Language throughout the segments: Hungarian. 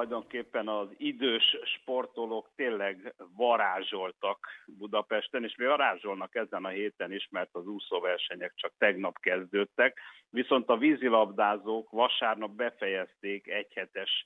tulajdonképpen az idős sportolók tényleg varázsoltak Budapesten, és mi varázsolnak ezen a héten is, mert az úszóversenyek csak tegnap kezdődtek, viszont a vízilabdázók vasárnap befejezték egyhetes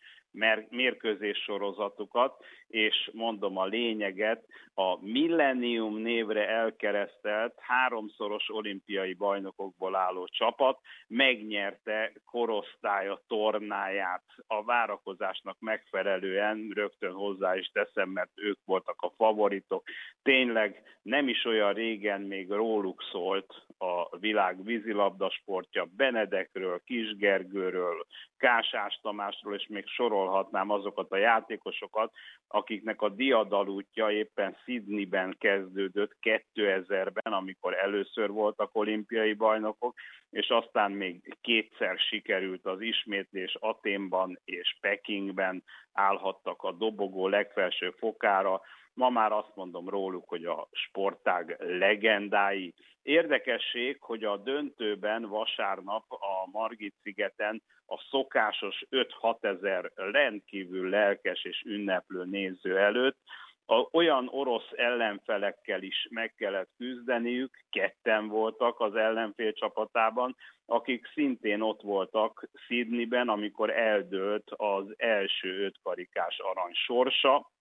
mérkőzés sorozatukat, és mondom a lényeget, a Millennium névre elkeresztelt háromszoros olimpiai bajnokokból álló csapat megnyerte korosztálya tornáját a várakozásnak megfelelően, rögtön hozzá is teszem, mert ők voltak a favoritok. Tényleg nem is olyan régen még róluk szólt a világ vízilabda sportja, Benedekről, Kisgergőről, Kásás Tamásról, és még sorolhatnám azokat a játékosokat, akiknek a diadalútja éppen Sydneyben kezdődött 2000-ben, amikor először voltak olimpiai bajnokok, és aztán még kétszer sikerült az ismétlés Aténban és Pekingben állhattak a dobogó legfelső fokára, Ma már azt mondom róluk, hogy a sportág legendái. Érdekesség, hogy a döntőben vasárnap a Margit-szigeten a szokásos 5-6 ezer rendkívül lelkes és ünneplő néző előtt a, olyan orosz ellenfelekkel is meg kellett küzdeniük, ketten voltak az ellenfél csapatában, akik szintén ott voltak Sydneyben, amikor eldőlt az első ötkarikás arany sorsa,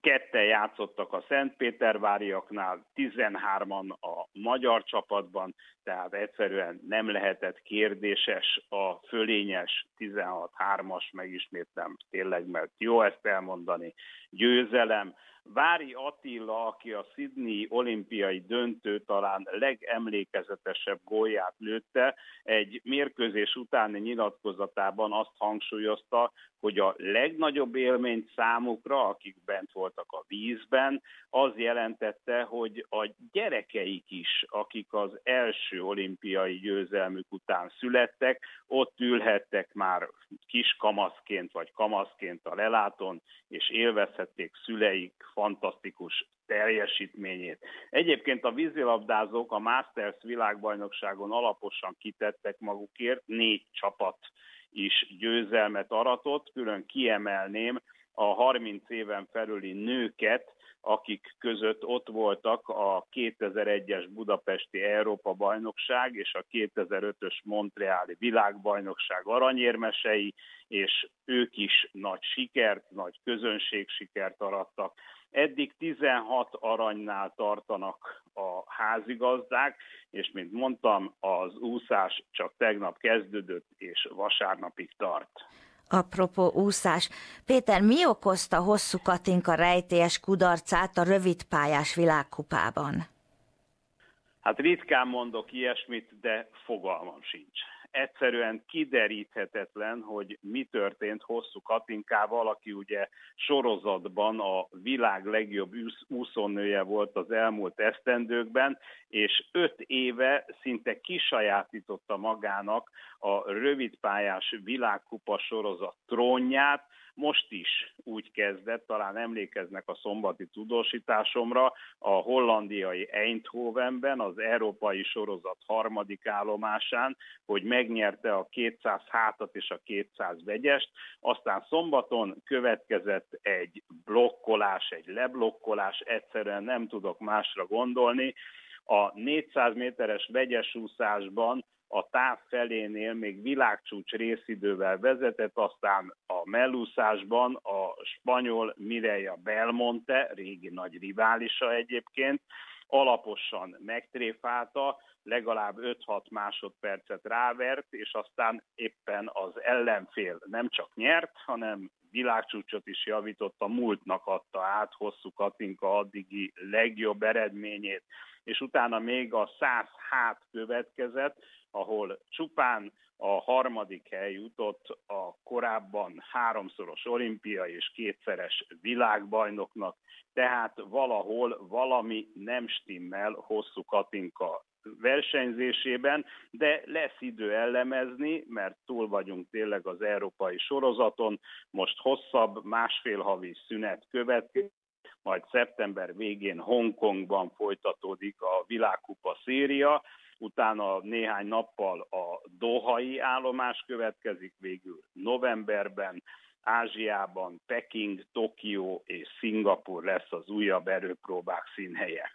ketten játszottak a Szentpéterváriaknál, 13-an a magyar csapatban, tehát egyszerűen nem lehetett kérdéses a fölényes 16-3-as, megismétlem tényleg, mert jó ezt elmondani, győzelem. Vári Attila, aki a Sydney olimpiai döntő talán legemlékezetesebb gólját lőtte, egy mérkőzés utáni nyilatkozatában azt hangsúlyozta, hogy a legnagyobb élményt számukra, akik bent voltak a vízben, az jelentette, hogy a gyerekeik is, akik az első olimpiai győzelmük után születtek, ott ülhettek már kis kamaszként vagy kamaszként a leláton, és élvezhették szüleik fantasztikus teljesítményét. Egyébként a vízilabdázók a Masters világbajnokságon alaposan kitettek magukért, négy csapat is győzelmet aratott, külön kiemelném a 30 éven felüli nőket, akik között ott voltak a 2001-es Budapesti Európa bajnokság és a 2005-ös Montreali világbajnokság aranyérmesei, és ők is nagy sikert, nagy közönségsikert arattak. Eddig 16 aranynál tartanak a házigazdák, és mint mondtam, az úszás csak tegnap kezdődött, és vasárnapig tart. Apropó úszás, Péter, mi okozta hosszú Katinka rejtélyes kudarcát a rövidpályás világkupában? Hát ritkán mondok ilyesmit, de fogalmam sincs egyszerűen kideríthetetlen, hogy mi történt hosszú Katinkával, aki ugye sorozatban a világ legjobb úszónője volt az elmúlt esztendőkben, és öt éve szinte kisajátította magának a rövidpályás világkupa sorozat trónját, most is úgy kezdett, talán emlékeznek a szombati tudósításomra, a hollandiai Eindhovenben, az európai sorozat harmadik állomásán, hogy megnyerte a 200 hátat és a 200 vegyest, aztán szombaton következett egy blokkolás, egy leblokkolás, egyszerűen nem tudok másra gondolni, a 400 méteres vegyesúszásban a táv felénél még világcsúcs részidővel vezetett, aztán a mellúszásban a spanyol Mireia Belmonte, régi nagy riválisa egyébként, alaposan megtréfálta, legalább 5-6 másodpercet rávert, és aztán éppen az ellenfél nem csak nyert, hanem világcsúcsot is javított, a múltnak adta át hosszú Katinka addigi legjobb eredményét, és utána még a 100 hát következett, ahol csupán a harmadik hely jutott a korábban háromszoros olimpiai és kétszeres világbajnoknak, tehát valahol valami nem stimmel hosszú Katinka versenyzésében, de lesz idő ellemezni, mert túl vagyunk tényleg az európai sorozaton, most hosszabb, másfél havi szünet következik, majd szeptember végén Hongkongban folytatódik a világkupa széria, utána néhány nappal a Dohai állomás következik végül novemberben, Ázsiában Peking, Tokió és Szingapur lesz az újabb erőpróbák színhelye.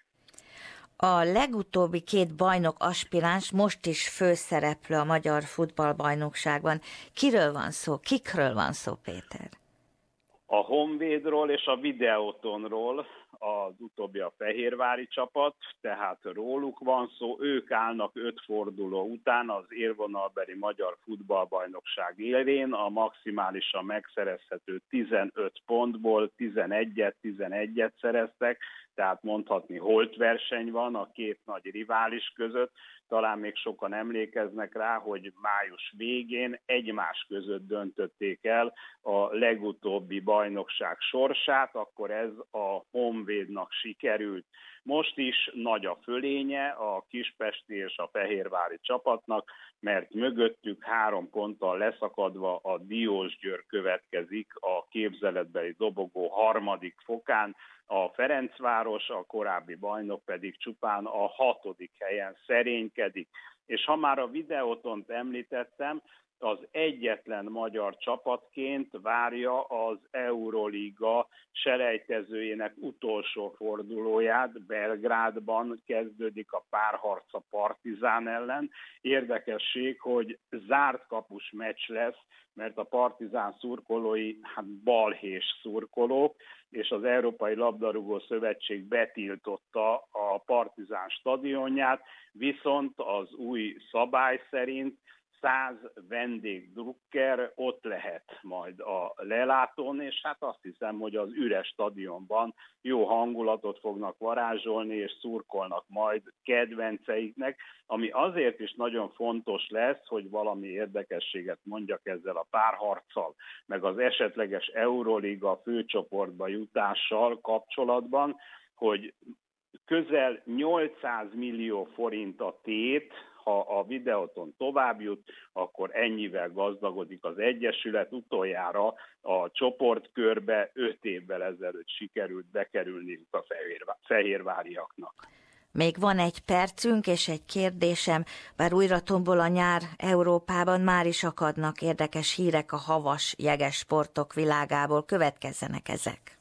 A legutóbbi két bajnok aspiráns most is főszereplő a Magyar Futballbajnokságban. Kiről van szó? Kikről van szó, Péter? A Honvédról és a Videotonról, az utóbbi a Fehérvári csapat, tehát róluk van szó, ők állnak öt forduló után az érvonalbeli Magyar Futballbajnokság élén, a maximálisan megszerezhető 15 pontból 11-et, 11-et szereztek, tehát mondhatni holt verseny van a két nagy rivális között. Talán még sokan emlékeznek rá, hogy május végén egymás között döntötték el a legutóbbi bajnokság sorsát, akkor ez a Honvédnak sikerült. Most is nagy a fölénye a Kispesti és a Fehérvári csapatnak, mert mögöttük három ponttal leszakadva a Diósgyőr következik a képzeletbeli dobogó harmadik fokán, a Ferencváros, a korábbi bajnok pedig csupán a hatodik helyen szerénykedik. És ha már a videótont említettem, az egyetlen magyar csapatként várja az Euroliga selejtezőjének utolsó fordulóját. Belgrádban kezdődik a párharc a Partizán ellen. Érdekesség, hogy zárt kapus meccs lesz, mert a Partizán szurkolói hát balhés szurkolók, és az Európai Labdarúgó Szövetség betiltotta a Partizán stadionját, viszont az új szabály szerint száz vendégdrukker ott lehet majd a lelátón, és hát azt hiszem, hogy az üres stadionban jó hangulatot fognak varázsolni, és szurkolnak majd kedvenceiknek, ami azért is nagyon fontos lesz, hogy valami érdekességet mondjak ezzel a párharccal, meg az esetleges Euroliga főcsoportba jutással kapcsolatban, hogy közel 800 millió forint a tét, ha a videóton tovább jut, akkor ennyivel gazdagodik az Egyesület. Utoljára a csoportkörbe 5 évvel ezelőtt sikerült bekerülni a fehérváriaknak. Még van egy percünk és egy kérdésem, bár újra tombol a nyár Európában, már is akadnak érdekes hírek a havas jeges sportok világából. Következzenek ezek.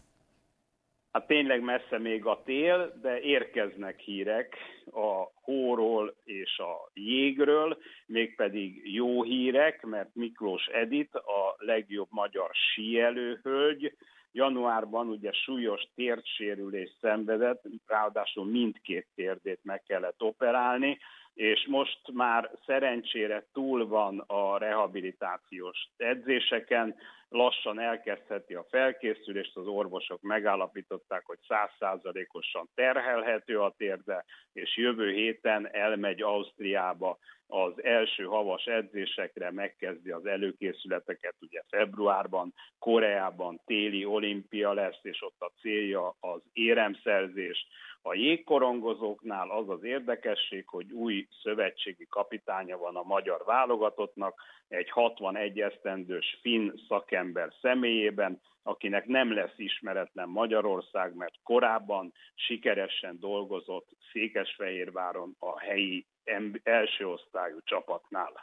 Hát tényleg messze még a tél, de érkeznek hírek a hóról és a jégről, mégpedig jó hírek, mert Miklós Edit, a legjobb magyar síelőhölgy, januárban ugye súlyos térdsérülés szenvedett, ráadásul mindkét térdét meg kellett operálni, és most már szerencsére túl van a rehabilitációs edzéseken, lassan elkezdheti a felkészülést, az orvosok megállapították, hogy százszázalékosan terhelhető a térde, és jövő héten elmegy Ausztriába az első havas edzésekre, megkezdi az előkészületeket, ugye februárban, Koreában téli olimpia lesz, és ott a célja az éremszerzés, a jégkorongozóknál az az érdekesség, hogy új szövetségi kapitánya van a magyar válogatottnak, egy 61 esztendős finn szakember személyében, akinek nem lesz ismeretlen Magyarország, mert korábban sikeresen dolgozott Székesfehérváron a helyi első osztályú csapatnál.